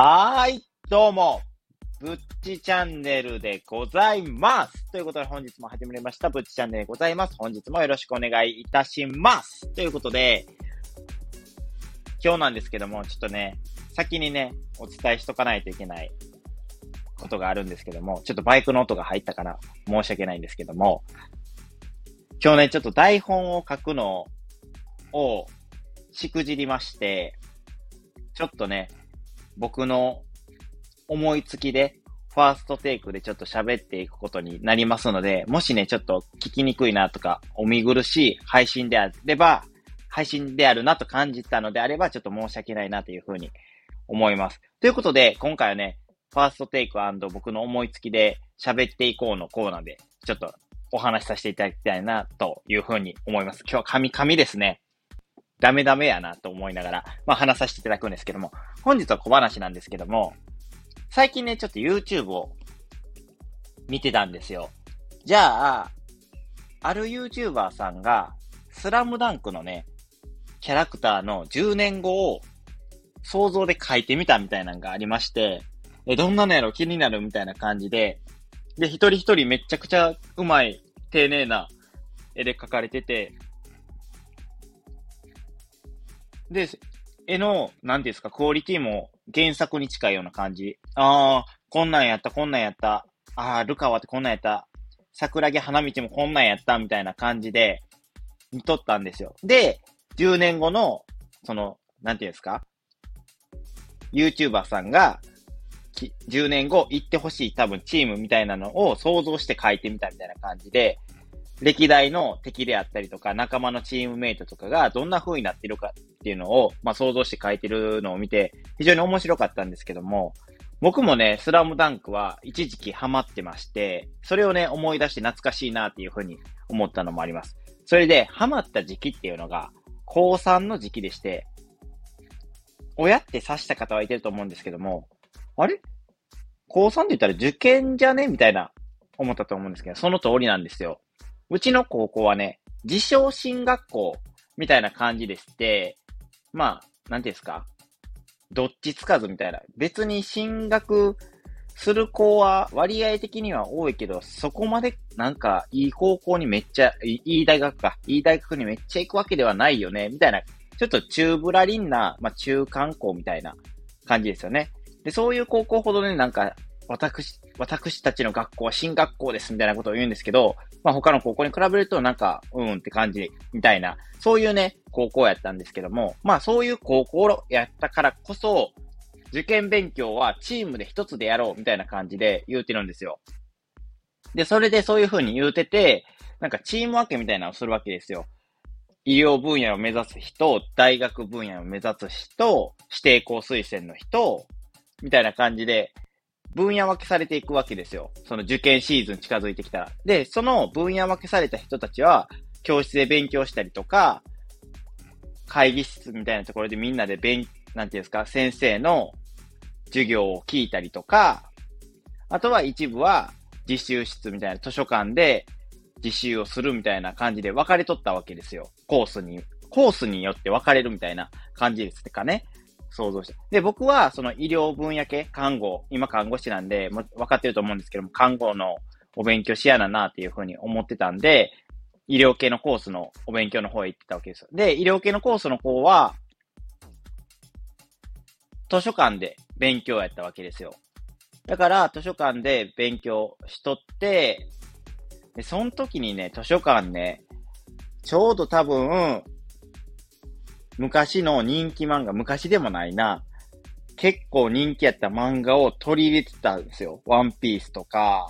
はーい、どうも、ぶっちチャンネルでございます。ということで本日も始まりました、ぶっちチャンネルでございます。本日もよろしくお願いいたします。ということで、今日なんですけども、ちょっとね、先にね、お伝えしとかないといけないことがあるんですけども、ちょっとバイクの音が入ったから申し訳ないんですけども、今日ね、ちょっと台本を書くのをしくじりまして、ちょっとね、僕の思いつきで、ファーストテイクでちょっと喋っていくことになりますので、もしね、ちょっと聞きにくいなとか、お見苦しい配信であれば、配信であるなと感じたのであれば、ちょっと申し訳ないなというふうに思います。ということで、今回はね、ファーストテイク僕の思いつきで喋っていこうのコーナーで、ちょっとお話しさせていただきたいなというふうに思います。今日は神々ですね。ダメダメやなと思いながら、まあ話させていただくんですけども、本日は小話なんですけども、最近ね、ちょっと YouTube を見てたんですよ。じゃあ、ある YouTuber さんが、スラムダンクのね、キャラクターの10年後を想像で描いてみたみたいなのがありまして、え、どんなのやろ？気になるみたいな感じで、で、一人一人めちゃくちゃうまい、丁寧な絵で描かれてて、で、絵の、なんですか、クオリティも原作に近いような感じ。ああ、こんなんやった、こんなんやった。ああ、ルカワってこんなんやった。桜木花道もこんなんやった、みたいな感じで、見とったんですよ。で、10年後の、その、なんていうんですか ?YouTuber さんが、10年後行ってほしい多分チームみたいなのを想像して書いてみたみたいな感じで、歴代の敵であったりとか、仲間のチームメイトとかがどんな風になってるかっていうのを、まあ、想像して書いてるのを見て、非常に面白かったんですけども、僕もね、スラムダンクは一時期ハマってまして、それをね、思い出して懐かしいなっていう風に思ったのもあります。それで、ハマった時期っていうのが、高3の時期でして、親って刺した方はいてると思うんですけども、あれ？高3って言ったら受験じゃね？みたいな思ったと思うんですけど、その通りなんですよ。うちの高校はね、自称進学校みたいな感じでして、まあ、なんていうんですか、どっちつかずみたいな。別に進学する子は割合的には多いけど、そこまでなんかいい高校にめっちゃ、いい大学か、いい大学にめっちゃ行くわけではないよね、みたいな、ちょっと中ぶらりんな、まあ中間校みたいな感じですよね。で、そういう高校ほどね、なんか、私、私たちの学校は進学校ですみたいなことを言うんですけど、まあ他の高校に比べるとなんか、うんって感じみたいな、そういうね、高校やったんですけども、まあそういう高校やったからこそ、受験勉強はチームで一つでやろうみたいな感じで言うてるんですよ。で、それでそういう風に言うてて、なんかチーム分けみたいなのをするわけですよ。医療分野を目指す人、大学分野を目指す人、指定校推薦の人、みたいな感じで、分野分けされていくわけですよ。その受験シーズン近づいてきたら。で、その分野分けされた人たちは、教室で勉強したりとか、会議室みたいなところでみんなで勉、なんていうんですか、先生の授業を聞いたりとか、あとは一部は実習室みたいな図書館で実習をするみたいな感じで分かれとったわけですよ。コースに、コースによって分かれるみたいな感じですかね。想像して。で、僕はその医療分野系、看護、今看護師なんで、も分かってると思うんですけども、看護のお勉強しやななっていうふうに思ってたんで、医療系のコースのお勉強の方へ行ってたわけですよ。で、医療系のコースの方は、図書館で勉強やったわけですよ。だから、図書館で勉強しとって、で、その時にね、図書館ね、ちょうど多分、昔の人気漫画、昔でもないな、結構人気やった漫画を取り入れてたんですよ。ワンピースとか、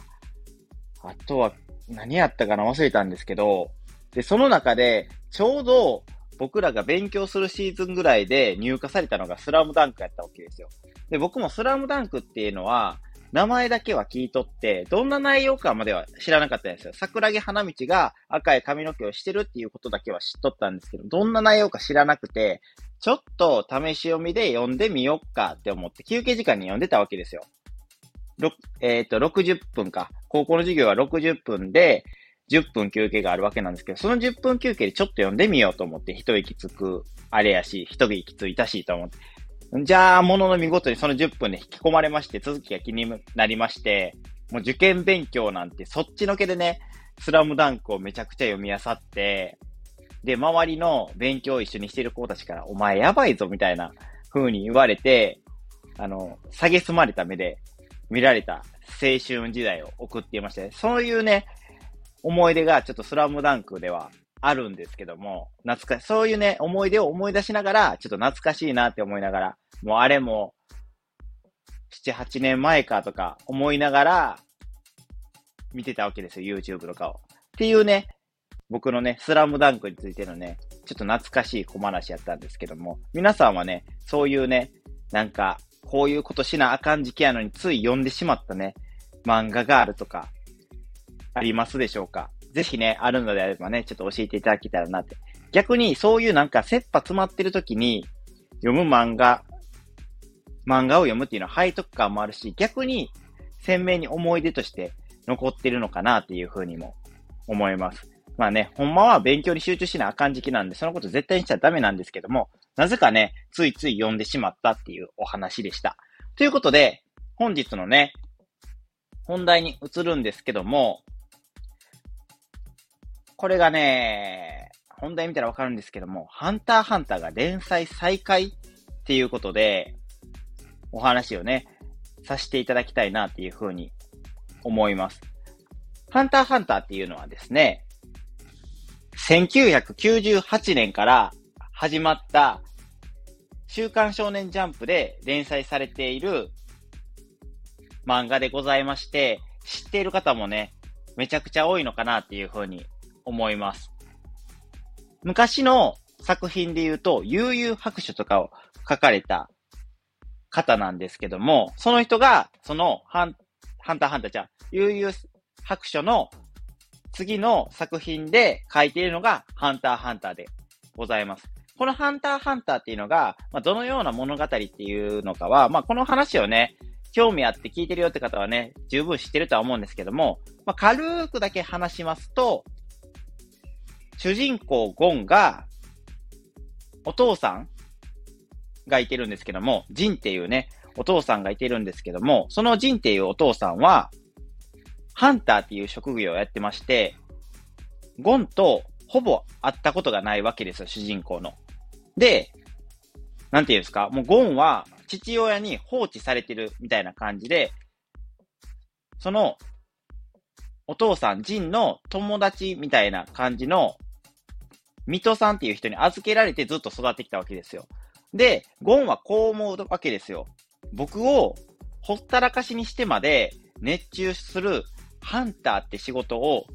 あとは何やったかな？忘れたんですけど、で、その中で、ちょうど僕らが勉強するシーズンぐらいで入荷されたのがスラムダンクやったわけですよ。で、僕もスラムダンクっていうのは、名前だけは聞いとって、どんな内容かまでは知らなかったんですよ。桜木花道が赤い髪の毛をしてるっていうことだけは知っとったんですけど、どんな内容か知らなくて、ちょっと試し読みで読んでみよっかって思って休憩時間に読んでたわけですよ。えっ、ー、と、60分か。高校の授業は60分で、10分休憩があるわけなんですけど、その10分休憩でちょっと読んでみようと思って、一息つく、あれやし、一息ついたしと思って、じゃあ、ものの見事にその10分で引き込まれまして、続きが気になりまして、もう受験勉強なんてそっちのけでね、スラムダンクをめちゃくちゃ読み漁って、で、周りの勉強を一緒にしてる子たちから、お前やばいぞみたいな風に言われて、あの、下げすまれた目で見られた青春時代を送っていまして、そういうね、思い出がちょっとスラムダンクではあるんですけども、懐かしそういうね、思い出を思い出しながら、ちょっと懐かしいなって思いながら、もうあれも、7、8年前かとか思いながら、見てたわけですよ、YouTube とかを。っていうね、僕のね、スラムダンクについてのね、ちょっと懐かしい小話やったんですけども、皆さんはね、そういうね、なんか、こういうことしなあかん時期やのについ読んでしまったね、漫画があるとか、ありますでしょうか？ぜひね、あるのであればね、ちょっと教えていただけたらなって。逆に、そういうなんか、切羽詰まってる時に、読む漫画、漫画を読むっていうのは背徳感もあるし、逆に、鮮明に思い出として残ってるのかなっていうふうにも思います。まあね、ほんまは勉強に集中しなあかん時期なんで、そのこと絶対にしちゃダメなんですけども、なぜかね、ついつい読んでしまったっていうお話でした。ということで、本日のね、本題に移るんですけども、これがね、本題見たらわかるんですけども、ハンターハンターが連載再開っていうことで、お話をね、させていただきたいなっていうふうに思います。ハンターハンターっていうのはですね、1998年から始まった週刊少年ジャンプで連載されている漫画でございまして、知っている方もね、めちゃくちゃ多いのかなっていうふうに思います。昔の作品で言うと、悠々白書とかを書かれた方なんですけども、その人が、そのハン、ハンターハンターちゃん、悠々白書の次の作品で書いているのが、ハンターハンターでございます。このハンターハンターっていうのが、まあ、どのような物語っていうのかは、まあ、この話をね、興味あって聞いてるよって方はね、十分知ってるとは思うんですけども、まあ、軽くだけ話しますと、主人公ゴンが、お父さんがいてるんですけども、ジンっていうね、お父さんがいてるんですけども、そのジンっていうお父さんは、ハンターっていう職業をやってまして、ゴンとほぼ会ったことがないわけですよ、主人公の。で、なんていうんですか、もうゴンは父親に放置されてるみたいな感じで、その、お父さん、ジンの友達みたいな感じの、ミトさんっていう人に預けられてずっと育ってきたわけですよ。で、ゴンはこう思うわけですよ。僕をほったらかしにしてまで熱中するハンターって仕事を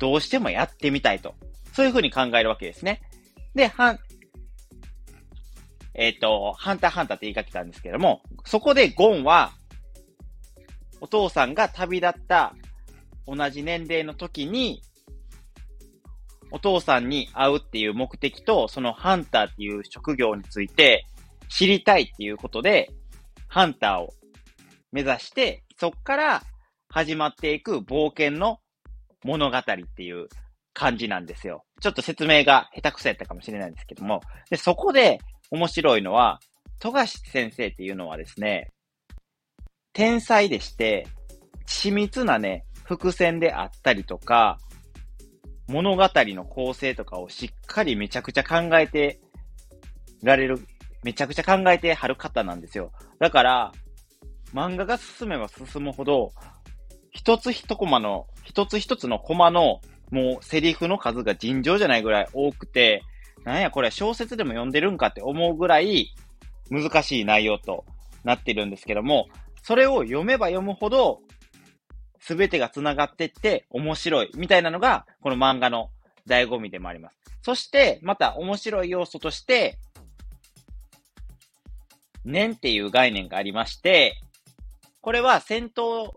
どうしてもやってみたいと。そういうふうに考えるわけですね。で、はん、えっ、ー、と、ハンターハンターって言いかけたんですけども、そこでゴンは、お父さんが旅立った同じ年齢の時に、お父さんに会うっていう目的と、そのハンターっていう職業について知りたいっていうことで、ハンターを目指して、そっから始まっていく冒険の物語っていう感じなんですよ。ちょっと説明が下手くそやったかもしれないんですけども。で、そこで面白いのは、富樫先生っていうのはですね、天才でして、緻密なね、伏線であったりとか、物語の構成とかをしっかりめちゃくちゃ考えてられる、めちゃくちゃ考えてはる方なんですよ。だから、漫画が進めば進むほど、一つ一コマの、一つ一つのコマの、もうセリフの数が尋常じゃないぐらい多くて、なんやこれ小説でも読んでるんかって思うぐらい難しい内容となってるんですけども、それを読めば読むほど、すべてが繋がってって面白いみたいなのが、この漫画の醍醐味でもあります。そして、また面白い要素として、念っていう概念がありまして、これは戦闘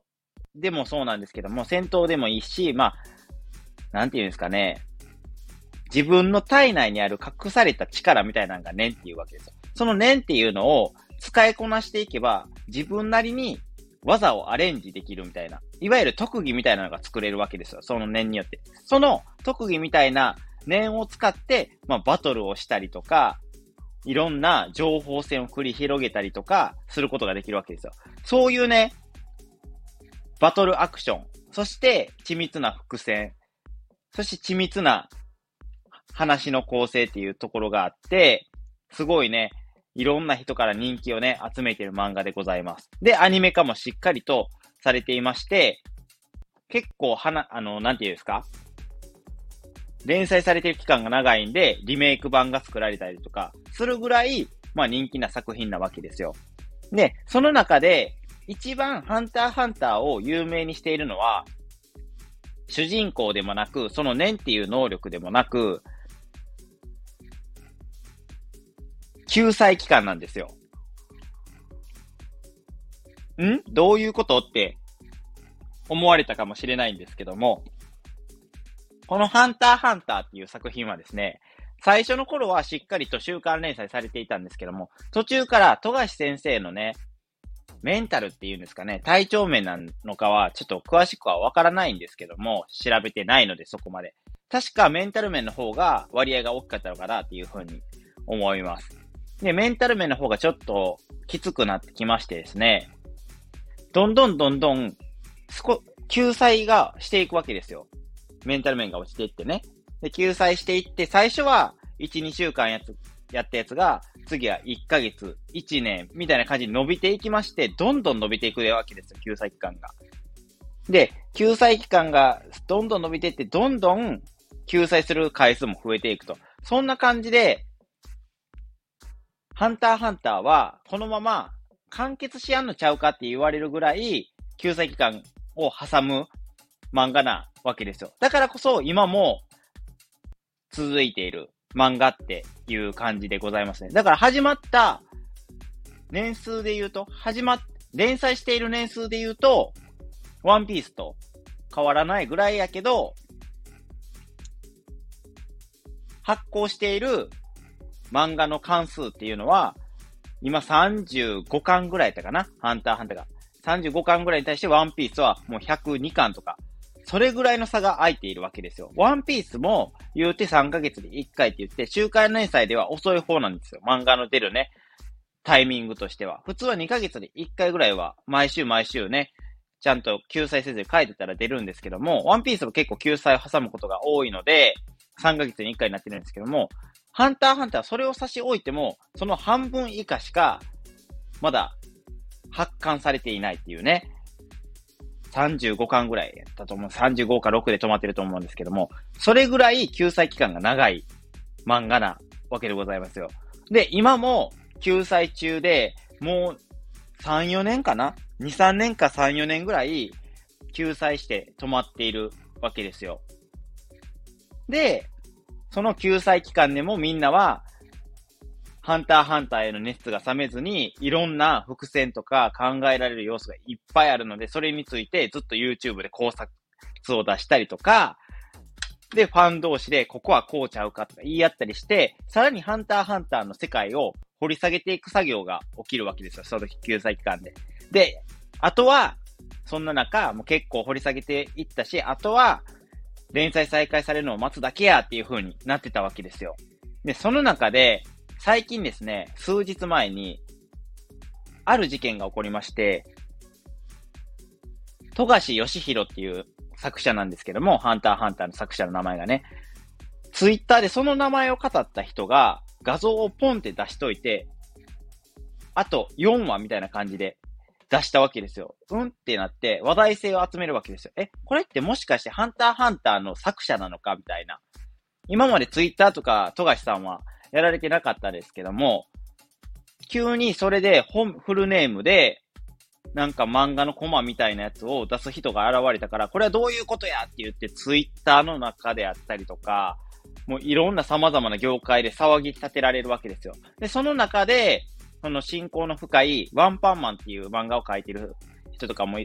でもそうなんですけども、戦闘でもいいし、まあ、なんていうんですかね、自分の体内にある隠された力みたいなのが念っていうわけですよ。その念っていうのを使いこなしていけば、自分なりに技をアレンジできるみたいな、いわゆる特技みたいなのが作れるわけですよ。その念によって。その特技みたいな念を使って、まあ、バトルをしたりとか、いろんな情報戦を繰り広げたりとか、することができるわけですよ。そういうね、バトルアクション、そして緻密な伏線、そして緻密な話の構成っていうところがあって、すごいね、いろんな人から人気をね、集めてる漫画でございます。で、アニメ化もしっかりとされていまして、結構はな、あの、なんていうんですか？連載されてる期間が長いんで、リメイク版が作られたりとか、するぐらい、まあ人気な作品なわけですよ。で、その中で、一番ハンターハンターを有名にしているのは、主人公でもなく、その念っていう能力でもなく、救済期間なんですよ。ん？どういうことって思われたかもしれないんですけども、このハンターハンターっていう作品はですね、最初の頃はしっかりと週刊連載されていたんですけども、途中から富樫先生のね、メンタルっていうんですかね、体調面なのかはちょっと詳しくはわからないんですけども、調べてないのでそこまで。確かメンタル面の方が割合が大きかったのかなっていうふうに思います。で、メンタル面の方がちょっときつくなってきましてですね、どんどんどんどん、救済がしていくわけですよ。メンタル面が落ちていってね。で、救済していって、最初は1、2週間やつ、やったやつが、次は1ヶ月、1年、みたいな感じに伸びていきまして、どんどん伸びていくわけですよ、救済期間が。で、救済期間がどんどん伸びていって、どんどん救済する回数も増えていくと。そんな感じで、ハンターハンターは、このまま完結しやんのちゃうかって言われるぐらい、救済期間を挟む漫画なわけですよ。だからこそ今も続いている漫画っていう感じでございますね。だから始まった年数で言うと、始まっ、連載している年数で言うと、ワンピースと変わらないぐらいやけど、発行している漫画の関数っていうのは、今35巻ぐらいやったかな？ハンターハンターが。35巻ぐらいに対してワンピースはもう102巻とかそれぐらいの差が空いているわけですよ。ワンピースも言うて3ヶ月で1回って言って、週刊連載では遅い方なんですよ。漫画の出るね、タイミングとしては。普通は2ヶ月で1回ぐらいは、毎週毎週ね、ちゃんと救済せずに書いてたら出るんですけども、ワンピースも結構救済を挟むことが多いので、3ヶ月に1回になってるんですけども、ハンターハンターそれを差し置いても、その半分以下しか、まだ発刊されていないっていうね。35巻ぐらいやったと思う。35か6で止まってると思うんですけども、それぐらい救済期間が長い漫画なわけでございますよ。で、今も救済中で、もう3、4年かな ?2、3年か3、4年ぐらい救済して止まっているわけですよ。で、その救済期間でもみんなはハンターハンターへの熱が冷めずに、いろんな伏線とか考えられる要素がいっぱいあるので、それについてずっと YouTube で考察を出したりとか、で、ファン同士で、ここはこうちゃうかとか言い合ったりして、さらにハンターハンターの世界を掘り下げていく作業が起きるわけですよ。その時救済期間で。で、あとは、そんな中、もう結構掘り下げていったし、あとは、連載再開されるのを待つだけやっていう風になってたわけですよ。で、その中で、最近ですね、数日前に、ある事件が起こりまして、富樫義弘っていう作者なんですけども、ハンターハンターの作者の名前がね、ツイッターでその名前を語った人が画像をポンって出しといて、あと4話みたいな感じで出したわけですよ。うんってなって話題性を集めるわけですよ。え、これってもしかしてハンターハンターの作者なのかみたいな。今までツイッターとか富樫さんはやられてなかったですけども、急にそれで、フルネームで、なんか漫画のコマみたいなやつを出す人が現れたから、これはどういうことやって言って、ツイッターの中であったりとか、もういろんな様々な業界で騒ぎ立てられるわけですよ。で、その中で、その信仰の深いワンパンマンっていう漫画を描いてる人とかも、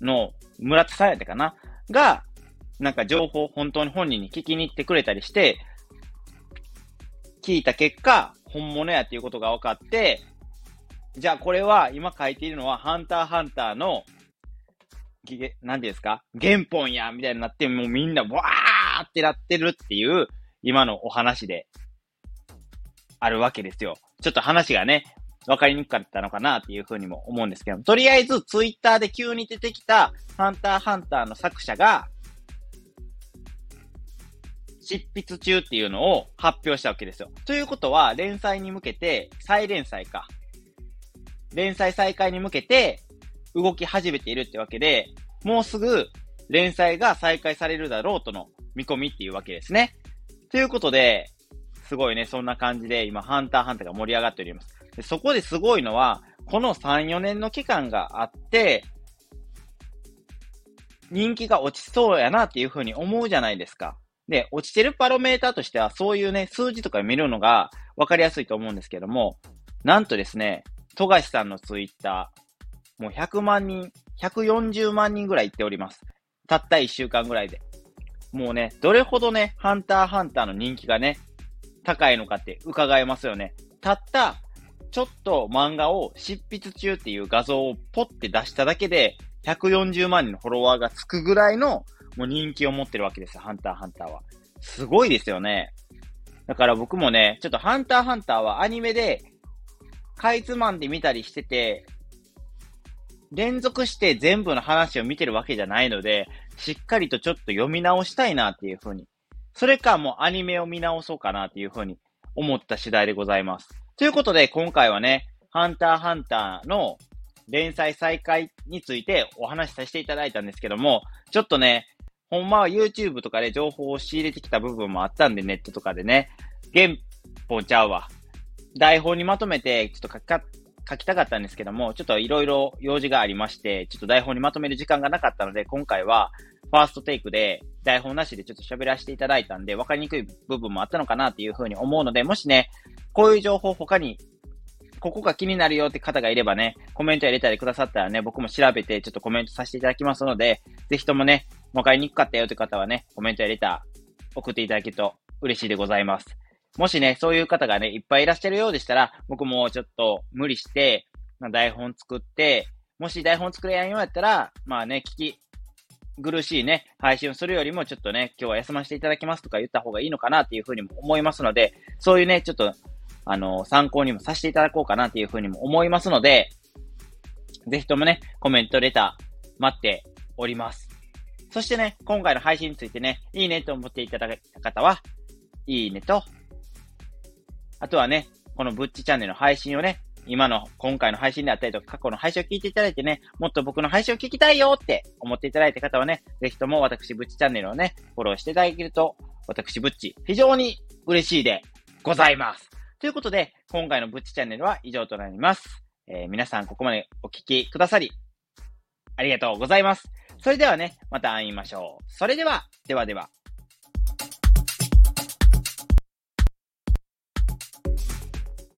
の村田さんやったかな？が、なんか情報を本当に本人に聞きに行ってくれたりして、聞いた結果、本物やっていうことが分かって、じゃあこれは今書いているのはハンターハンターの、何ですか？原本やみたいになって、もうみんなわーってなってるっていう今のお話であるわけですよ。ちょっと話がね、わかりにくかったのかなっていうふうにも思うんですけど、とりあえずツイッターで急に出てきたハンターハンターの作者が、執筆中っていうのを発表したわけですよ。ということは、連載に向けて、再連載か。連載再開に向けて、動き始めているってわけで、もうすぐ連載が再開されるだろうとの見込みっていうわけですね。ということで、すごいね、そんな感じで今、ハンターハンターが盛り上がっております。でそこですごいのは、この3、4年の期間があって、人気が落ちそうやなっていうふうに思うじゃないですか。で、落ちてるパロメーターとしては、そういうね、数字とか見るのが分かりやすいと思うんですけども、なんとですね、富樫さんのツイッター、もう100万人、140万人ぐらい行っております。たった1週間ぐらいで。もうね、どれほどね、ハンターハンターの人気がね、高いのかって伺えますよね。たったちょっと漫画を執筆中っていう画像をポッて出しただけで、140万人のフォロワーがつくぐらいのもう人気を持ってるわけですよ、ハンターハンターは。すごいですよね。だから僕もね、ちょっとハンターハンターはアニメで、かいつまんで見たりしてて、連続して全部の話を見てるわけじゃないので、しっかりとちょっと読み直したいなっていうふうに。それかもうアニメを見直そうかなっていうふうに思った次第でございます。ということで、今回はね、ハンターハンターの連載再開についてお話しさせていただいたんですけども、ちょっとね、ほんまは YouTube とかで情報を仕入れてきた部分もあったんで、ネットとかでね、原本ちゃうわ。台本にまとめて、ちょっと書きか、書きたかったんですけども、ちょっといろいろ用事がありまして、ちょっと台本にまとめる時間がなかったので、今回はファーストテイクで台本なしでちょっと喋らせていただいたんで、わかりにくい部分もあったのかなっていうふうに思うので、もしね、こういう情報他に、ここが気になるよって方がいればね、コメント入れたりくださったらね、僕も調べてちょっとコメントさせていただきますので、ぜひともね、わかりにくかったよって方はね、コメントやレター送っていただけると嬉しいでございます。もしね、そういう方がね、いっぱいいらっしゃるようでしたら、僕もちょっと無理して、まあ、台本作って、もし台本作れやんようやったら、まあね、聞き苦しいね、配信をするよりもちょっとね、今日は休ませていただきますとか言った方がいいのかなっていうふうにも思いますので、そういうね、ちょっとあの、参考にもさせていただこうかなというふうにも思いますので、ぜひともね、コメント、レター、待っております。そしてね、今回の配信についてね、いいねと思っていただいた方は、いいねと、あとはね、このブッチチャンネルの配信をね、今の、今回の配信であったりとか、過去の配信を聞いていただいてね、もっと僕の配信を聞きたいよって思っていただいた方はね、ぜひとも私、ブッチチャンネルをね、フォローしていただけると、私、ブッチ、非常に嬉しいでございます。ということで、今回のブッチチャンネルは以上となります。えー、皆さんここまでお聞きくださり、ありがとうございます。それではね、また会いましょう。それでは、ではでは。